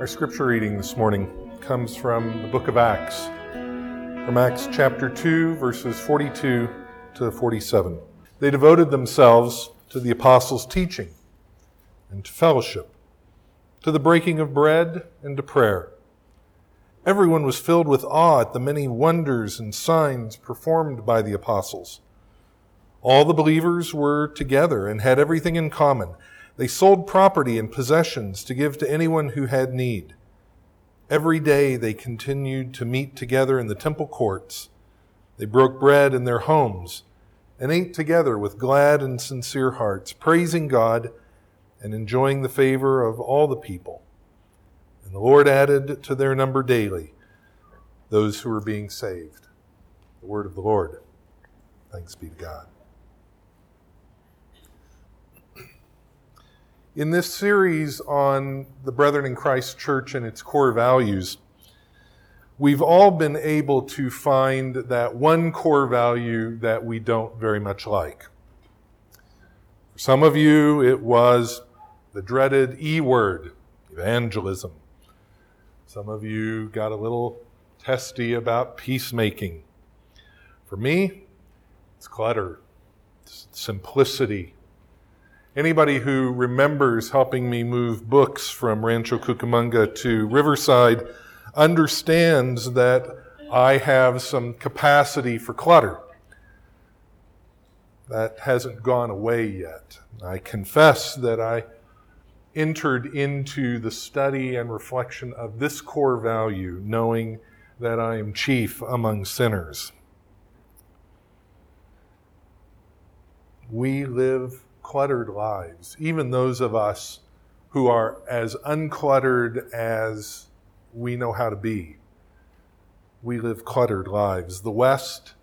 Our scripture reading this morning comes from the book of Acts, from Acts chapter 2, verses 42 to 47. They devoted themselves to the apostles' teaching and to fellowship, to the breaking of bread and to prayer. Everyone was filled with awe at the many wonders and signs performed by the apostles. All the believers were together and had everything in common. They sold property and possessions to give to anyone who had need. Every day they continued to meet together in the temple courts. They broke bread in their homes and ate together with glad and sincere hearts, praising God and enjoying the favor of all the people. And the Lord added to their number daily those who were being saved. The word of the Lord. Thanks be to God. In this series on the Brethren in Christ Church and its core values, we've all been able to find that one core value that we don't very much like. For some of you, it was the dreaded E word, evangelism. Some of you got a little testy about peacemaking. For me, it's clutter, it's simplicity, Anybody who remembers helping me move books from Rancho Cucamonga to Riverside understands that I have some capacity for clutter. That hasn't gone away yet. I confess that I entered into the study and reflection of this core value, knowing that I am chief among sinners. We live cluttered lives, even those of us who are as uncluttered as we know how to be. We live cluttered lives. The West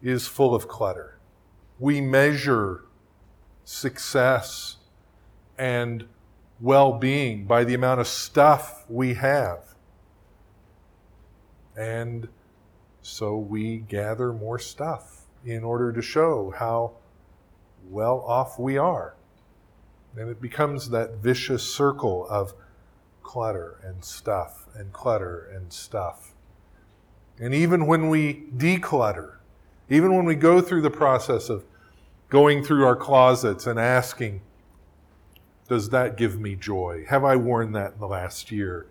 is full of clutter. We measure success and well being by the amount of stuff we have. And so we gather more stuff in order to show how well off we are. And it becomes that vicious circle of clutter and stuff and clutter and stuff. And even when we declutter, even when we go through the process of going through our closets and asking, does that give me joy? Have I worn that in the last year?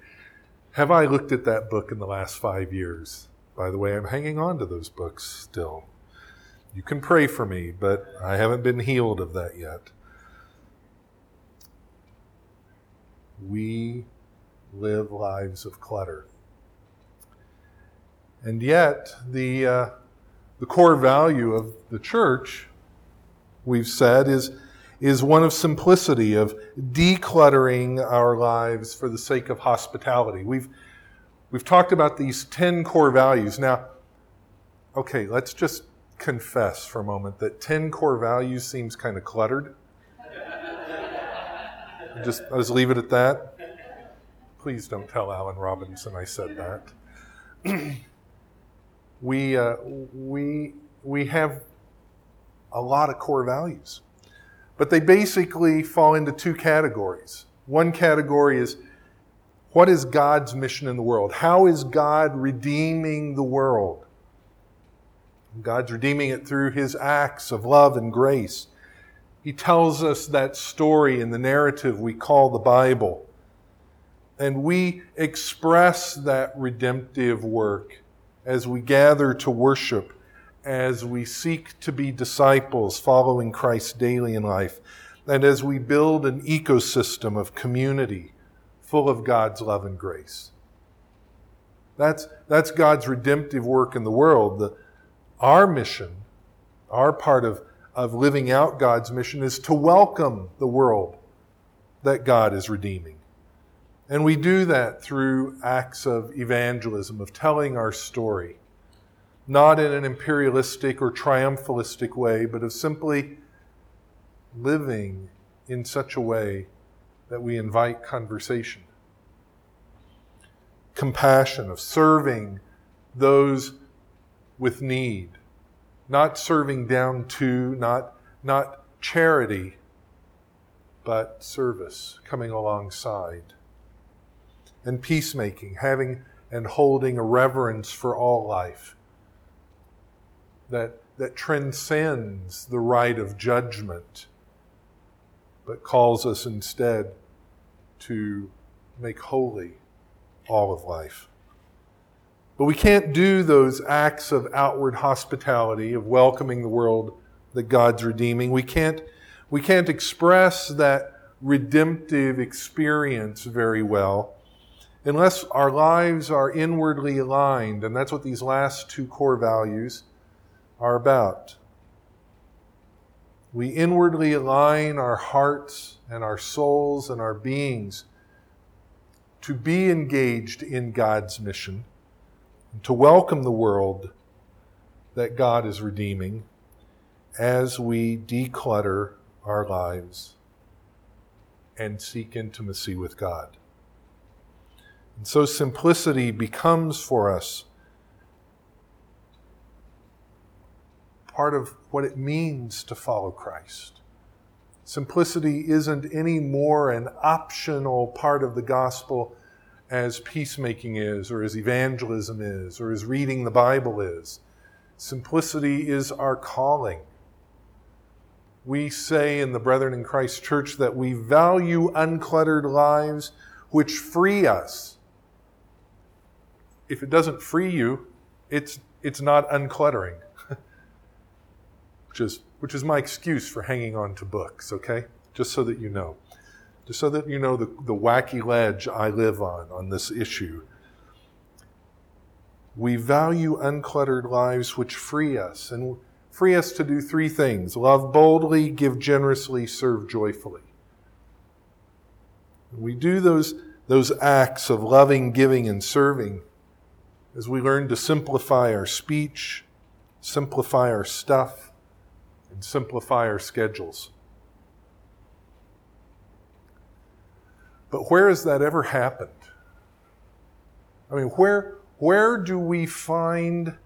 Have I looked at that book in the last five years? By the way, I'm hanging on to those books still. You can pray for me, but I haven't been healed of that yet. We live lives of clutter. And yet, the, uh, the core value of the church, we've said, is, is one of simplicity, of decluttering our lives for the sake of hospitality. We've, we've talked about these 10 core values. Now, okay, let's just confess for a moment that 10 core values seems kind of cluttered. just, I'll just leave it at that. Please don't tell Alan Robinson I said that. we, uh, we, we have a lot of core values, but they basically fall into two categories. One category is what is God's mission in the world? How is God redeeming the world? God's redeeming it through his acts of love and grace. He tells us that story in the narrative we call the Bible. And we express that redemptive work as we gather to worship, as we seek to be disciples following Christ daily in life, and as we build an ecosystem of community full of God's love and grace. That's, that's God's redemptive work in the world. The, our mission, our part of, of living out God's mission is to welcome the world that God is redeeming. And we do that through acts of evangelism, of telling our story, not in an imperialistic or triumphalistic way, but of simply living in such a way that we invite conversation. Compassion, of serving those with need, not serving down to, not, not charity, but service coming alongside. and peacemaking, having and holding a reverence for all life that, that transcends the right of judgment, but calls us instead to make holy all of life. But we can't do those acts of outward hospitality, of welcoming the world that God's redeeming. We can't, we can't express that redemptive experience very well unless our lives are inwardly aligned. And that's what these last two core values are about. We inwardly align our hearts and our souls and our beings to be engaged in God's mission, to welcome the world that God is redeeming as we declutter our lives and seek intimacy with God. And so simplicity becomes for us part of what it means to follow Christ. Simplicity isn't any more an optional part of the gospel as peacemaking is, or as evangelism is, or as reading the Bible is. Simplicity is our calling. We say in the Brethren in Christ Church that we value uncluttered lives which free us. If it doesn't free you, it's, it's not uncluttering which is, which is my excuse for hanging on to books, okay? Just so that you know. Just so that you know the, the wacky ledge I live on on this issue. We value uncluttered lives which free us and free us to do three things love boldly, give generously, serve joyfully. We do those, those acts of loving, giving, and serving as we learn to simplify our speech, simplify our stuff, and simplify our schedules. But where has that ever happened? I mean, where, where do we find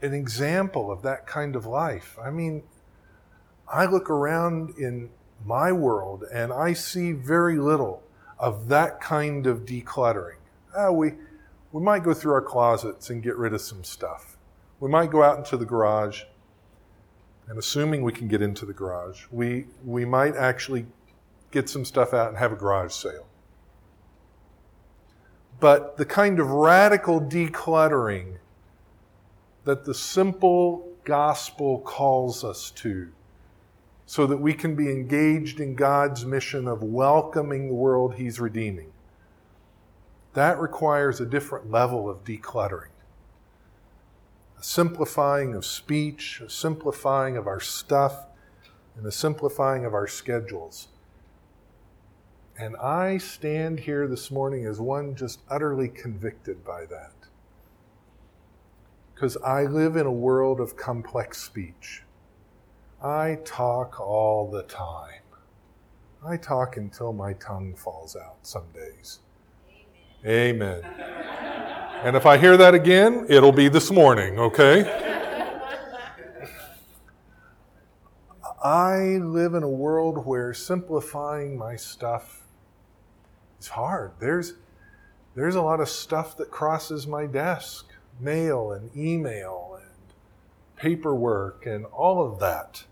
an example of that kind of life? I mean, I look around in my world and I see very little of that kind of decluttering. Ah, we, we might go through our closets and get rid of some stuff. We might go out into the garage and assuming we can get into the garage, we, we might actually get some stuff out and have a garage sale. But the kind of radical decluttering that the simple gospel calls us to, so that we can be engaged in God's mission of welcoming the world He's redeeming, that requires a different level of decluttering a simplifying of speech, a simplifying of our stuff, and a simplifying of our schedules. And I stand here this morning as one just utterly convicted by that. Because I live in a world of complex speech. I talk all the time. I talk until my tongue falls out some days. Amen. Amen. And if I hear that again, it'll be this morning, okay? I live in a world where simplifying my stuff is hard. There's, there's a lot of stuff that crosses my desk mail and email and paperwork and all of that.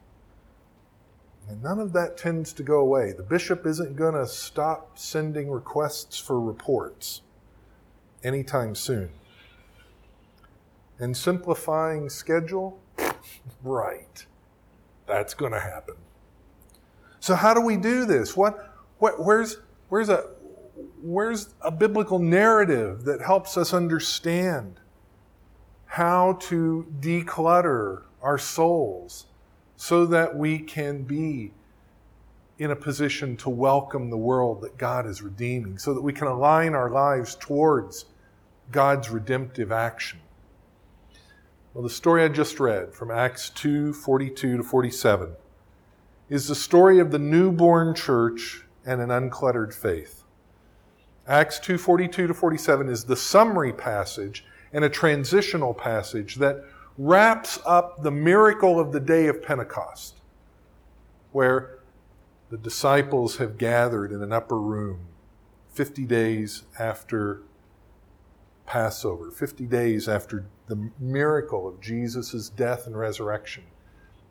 And none of that tends to go away. The bishop isn't going to stop sending requests for reports anytime soon. And simplifying schedule, right. That's going to happen. So how do we do this? What, what where's where's a where's a biblical narrative that helps us understand how to declutter our souls so that we can be in a position to welcome the world that God is redeeming, so that we can align our lives towards God's redemptive action. Well, the story I just read from Acts 2 42 to 47 is the story of the newborn church and an uncluttered faith. Acts 2:42 to 47 is the summary passage and a transitional passage that wraps up the miracle of the day of Pentecost, where the disciples have gathered in an upper room 50 days after Passover, 50 days after the miracle of Jesus' death and resurrection,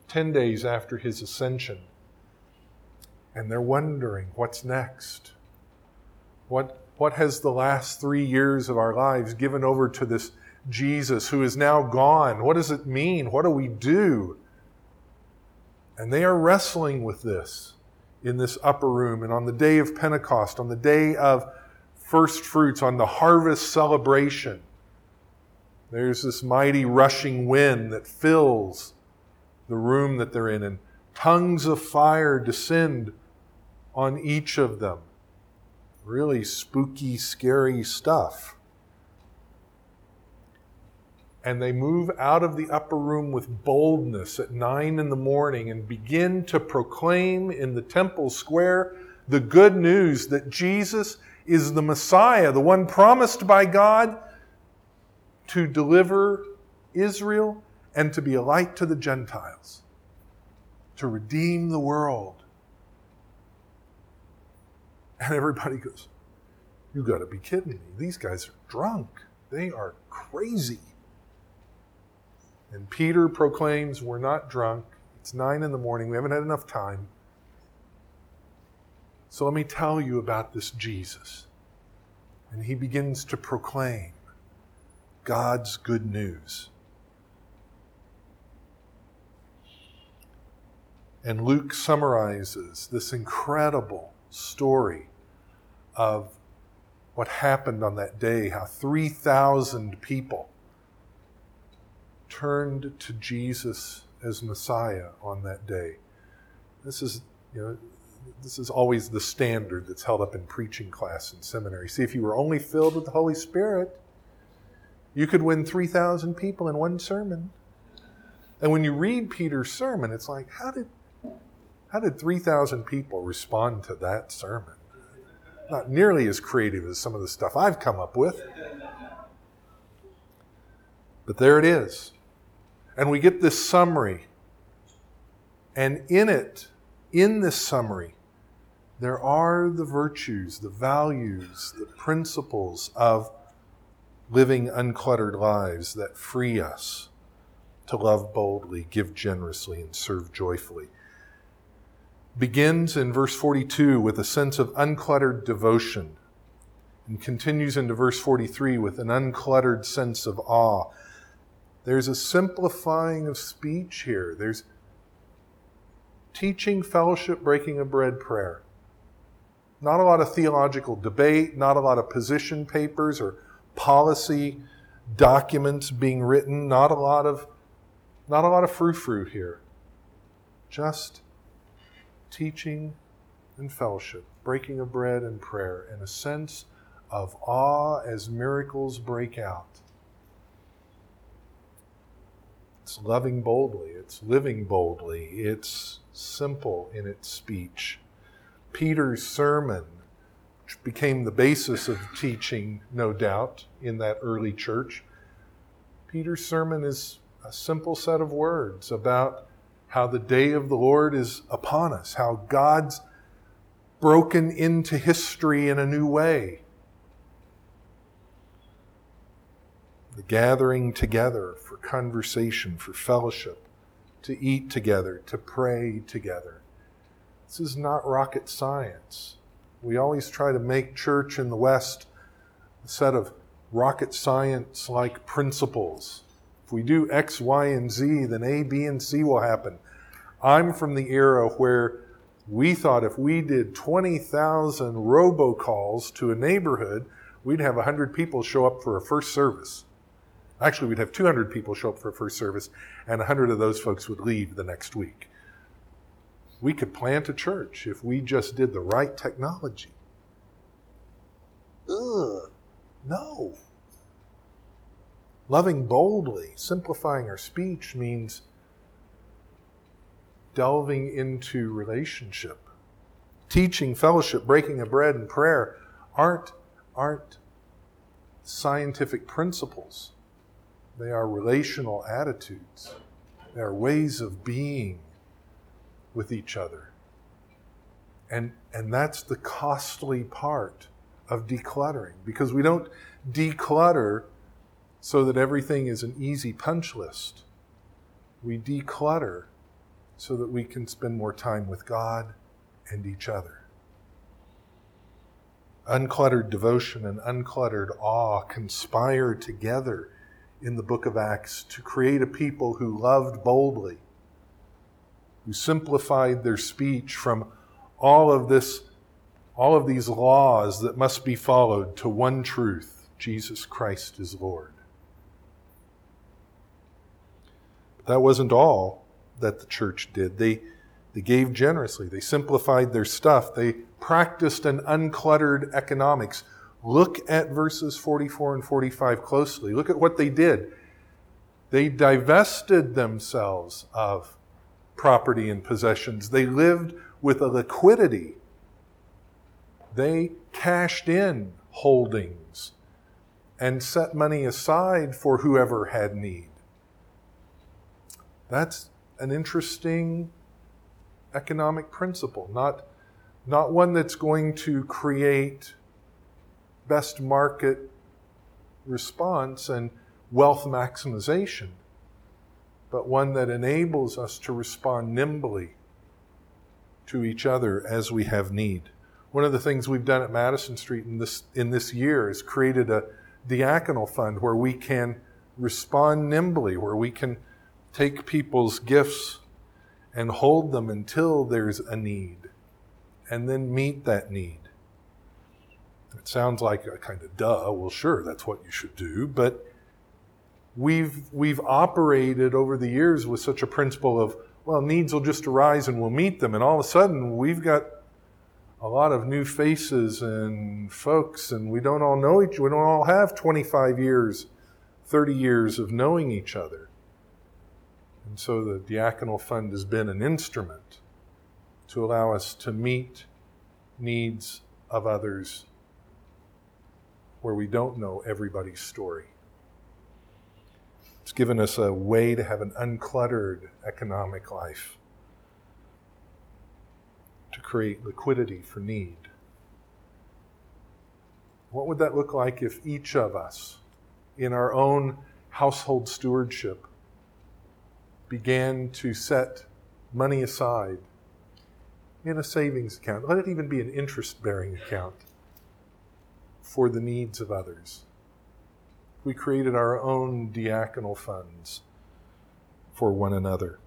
10 days after his ascension. And they're wondering what's next? What, what has the last three years of our lives given over to this Jesus who is now gone? What does it mean? What do we do? And they are wrestling with this in this upper room and on the day of Pentecost, on the day of first fruits, on the harvest celebration. There's this mighty rushing wind that fills the room that they're in, and tongues of fire descend on each of them. Really spooky, scary stuff and they move out of the upper room with boldness at nine in the morning and begin to proclaim in the temple square the good news that Jesus is the Messiah, the one promised by God to deliver Israel and to be a light to the Gentiles, to redeem the world. And everybody goes, You got to be kidding me. These guys are drunk. They are crazy. And Peter proclaims, We're not drunk. It's nine in the morning. We haven't had enough time. So let me tell you about this Jesus. And he begins to proclaim God's good news. And Luke summarizes this incredible story of what happened on that day, how 3,000 people turned to Jesus as Messiah on that day. This is, you know, this is always the standard that's held up in preaching class in seminary. See, if you were only filled with the Holy Spirit, you could win 3,000 people in one sermon. And when you read Peter's sermon, it's like, how did, how did 3,000 people respond to that sermon? Not nearly as creative as some of the stuff I've come up with. But there it is. And we get this summary. And in it, in this summary, there are the virtues, the values, the principles of living uncluttered lives that free us to love boldly, give generously, and serve joyfully. Begins in verse 42 with a sense of uncluttered devotion and continues into verse 43 with an uncluttered sense of awe there's a simplifying of speech here. There's teaching, fellowship, breaking of bread, prayer. Not a lot of theological debate, not a lot of position papers or policy documents being written, not a lot of not a lot of frou-frou here. Just teaching and fellowship, breaking of bread and prayer, and a sense of awe as miracles break out. It's loving boldly, it's living boldly, it's simple in its speech. Peter's sermon, which became the basis of teaching, no doubt, in that early church, Peter's sermon is a simple set of words about how the day of the Lord is upon us, how God's broken into history in a new way, the gathering together for conversation, for fellowship, to eat together, to pray together. This is not rocket science. We always try to make church in the West a set of rocket science like principles. If we do X, Y, and Z, then A, B, and C will happen. I'm from the era where we thought if we did 20,000 robocalls to a neighborhood, we'd have 100 people show up for a first service. Actually, we'd have 200 people show up for a first service, and 100 of those folks would leave the next week. We could plant a church if we just did the right technology. Ugh, no. Loving boldly, simplifying our speech means delving into relationship. Teaching, fellowship, breaking of bread, and prayer aren't, aren't scientific principles they are relational attitudes. They are ways of being with each other. And, and that's the costly part of decluttering because we don't declutter so that everything is an easy punch list. We declutter so that we can spend more time with God and each other. Uncluttered devotion and uncluttered awe conspire together in the book of Acts to create a people who loved boldly, who simplified their speech from all of this all of these laws that must be followed to one truth Jesus Christ is Lord. But that wasn't all that the church did. They, they gave generously, they simplified their stuff, they practiced an uncluttered economics. Look at verses 44 and 45 closely. Look at what they did. They divested themselves of property and possessions. They lived with a liquidity they cashed in holdings and set money aside for whoever had need. That's an interesting economic principle, not, not one that's going to create best market response and wealth maximization, but one that enables us to respond nimbly to each other as we have need. One of the things we've done at Madison Street in this, in this year is created a diaconal fund where we can respond nimbly, where we can take people's gifts and hold them until there's a need and then meet that need. It sounds like a kind of duh. Well, sure, that's what you should do. But we've, we've operated over the years with such a principle of, well, needs will just arise and we'll meet them. And all of a sudden, we've got a lot of new faces and folks, and we don't all know each. Other, we don't all have 25 years, 30 years of knowing each other. And so the diaconal fund has been an instrument to allow us to meet needs of others where we don't know everybody's story. It's given us a way to have an uncluttered economic life to create liquidity for need. What would that look like if each of us, in our own household stewardship, began to set money aside in a savings account? Let it even be an interest bearing account for the needs of others. We created our own diaconal funds for one another.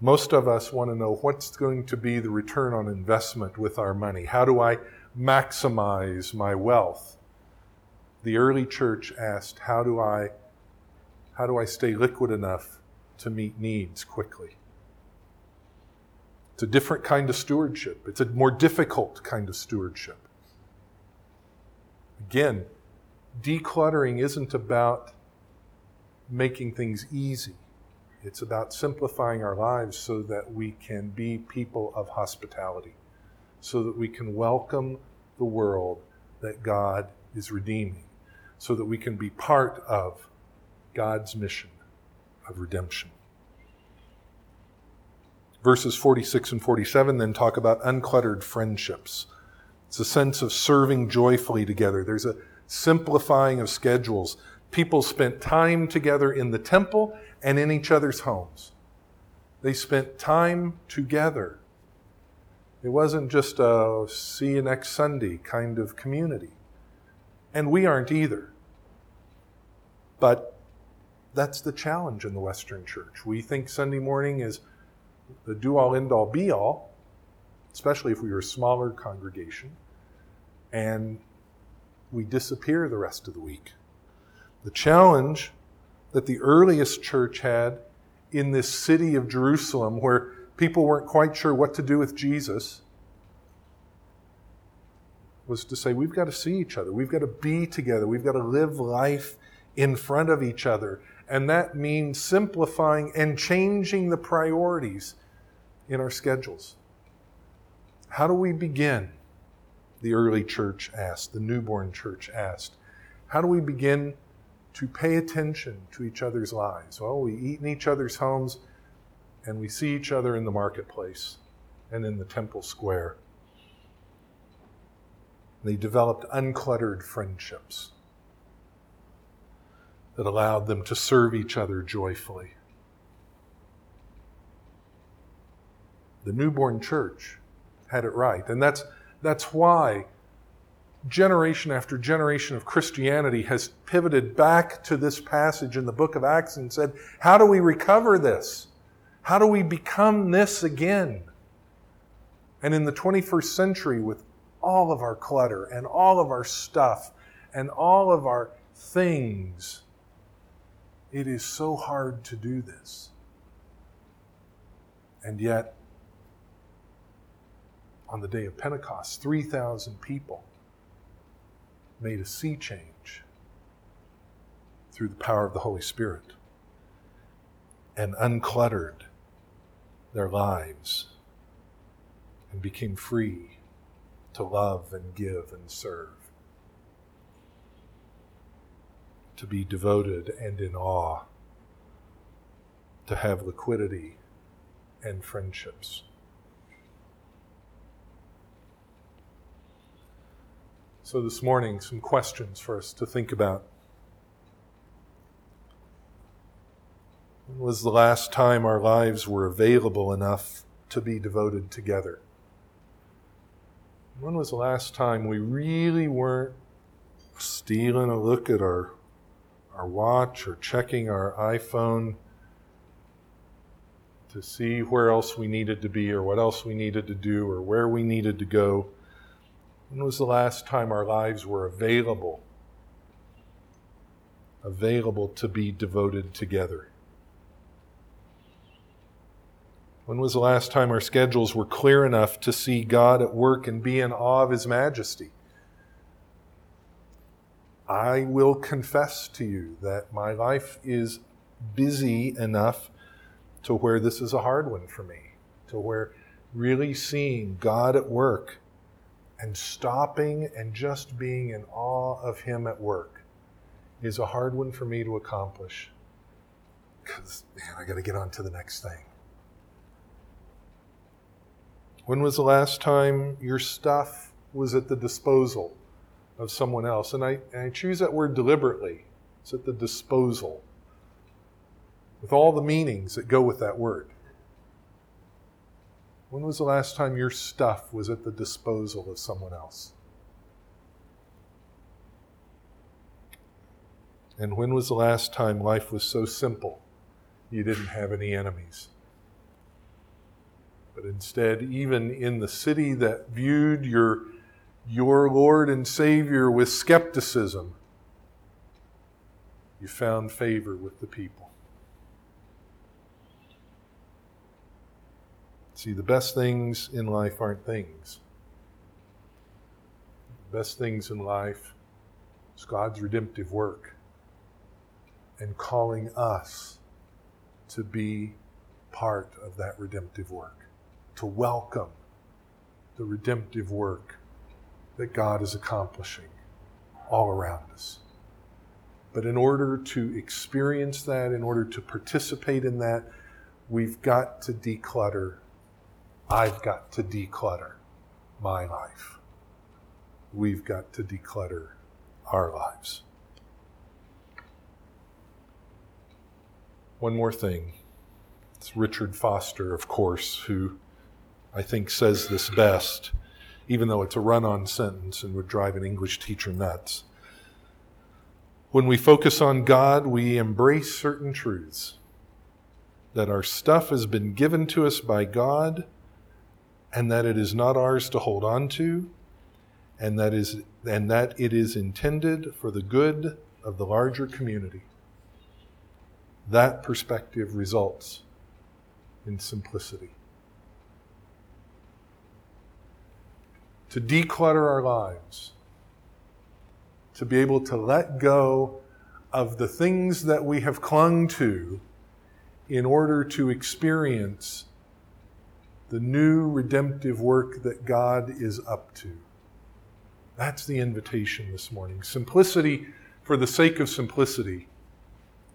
Most of us want to know what's going to be the return on investment with our money. How do I maximize my wealth? The early church asked, how do I how do I stay liquid enough to meet needs quickly? It's a different kind of stewardship. It's a more difficult kind of stewardship. Again, decluttering isn't about making things easy. It's about simplifying our lives so that we can be people of hospitality, so that we can welcome the world that God is redeeming, so that we can be part of God's mission of redemption. Verses 46 and 47 then talk about uncluttered friendships. It's a sense of serving joyfully together. There's a simplifying of schedules. People spent time together in the temple and in each other's homes. They spent time together. It wasn't just a see you next Sunday kind of community. And we aren't either. But that's the challenge in the Western church. We think Sunday morning is the do all, end all, be all, especially if we were a smaller congregation, and we disappear the rest of the week. The challenge that the earliest church had in this city of Jerusalem where people weren't quite sure what to do with Jesus was to say, we've got to see each other. We've got to be together. We've got to live life in front of each other. And that means simplifying and changing the priorities in our schedules. How do we begin? The early church asked, the newborn church asked. How do we begin to pay attention to each other's lives. Well, we eat in each other's homes and we see each other in the marketplace and in the temple square. They developed uncluttered friendships that allowed them to serve each other joyfully. The newborn church had it right. And that's, that's why generation after generation of Christianity has pivoted back to this passage in the book of Acts and said, How do we recover this? How do we become this again? And in the 21st century, with all of our clutter and all of our stuff and all of our things, it is so hard to do this. And yet, on the day of Pentecost, 3,000 people made a sea change through the power of the Holy Spirit and uncluttered their lives and became free to love and give and serve, to be devoted and in awe, to have liquidity and friendships. So, this morning, some questions for us to think about. When was the last time our lives were available enough to be devoted together? When was the last time we really weren't stealing a look at our, our watch or checking our iPhone to see where else we needed to be or what else we needed to do or where we needed to go? When was the last time our lives were available? Available to be devoted together? When was the last time our schedules were clear enough to see God at work and be in awe of His majesty? I will confess to you that my life is busy enough to where this is a hard one for me, to where really seeing God at work and stopping and just being in awe of Him at work is a hard one for me to accomplish. Because, man, I got to get on to the next thing. When was the last time your stuff was at the disposal of someone else? And I, and I choose that word deliberately. It's at the disposal, with all the meanings that go with that word. When was the last time your stuff was at the disposal of someone else? And when was the last time life was so simple you didn't have any enemies? But instead, even in the city that viewed your, your Lord and Savior with skepticism, you found favor with the people. See, the best things in life aren't things. The best things in life is God's redemptive work and calling us to be part of that redemptive work, to welcome the redemptive work that God is accomplishing all around us. But in order to experience that, in order to participate in that, we've got to declutter I've got to declutter my life. We've got to declutter our lives. One more thing. It's Richard Foster, of course, who I think says this best, even though it's a run on sentence and would drive an English teacher nuts. When we focus on God, we embrace certain truths that our stuff has been given to us by God and that it is not ours to hold on to, and that, is, and that it is intended for the good of the larger community. That perspective results in simplicity. To declutter our lives, to be able to let go of the things that we have clung to in order to experience the new redemptive work that God is up to. That's the invitation this morning. Simplicity for the sake of simplicity.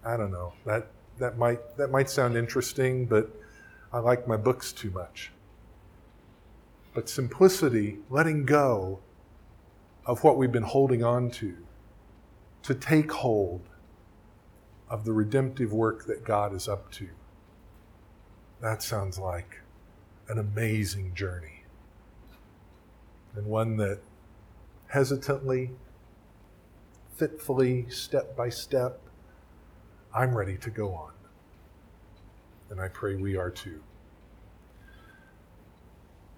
I don't know. That that might that might sound interesting, but I like my books too much. But simplicity, letting go of what we've been holding on to to take hold of the redemptive work that God is up to. That sounds like an amazing journey. And one that hesitantly, fitfully, step by step, I'm ready to go on. And I pray we are too.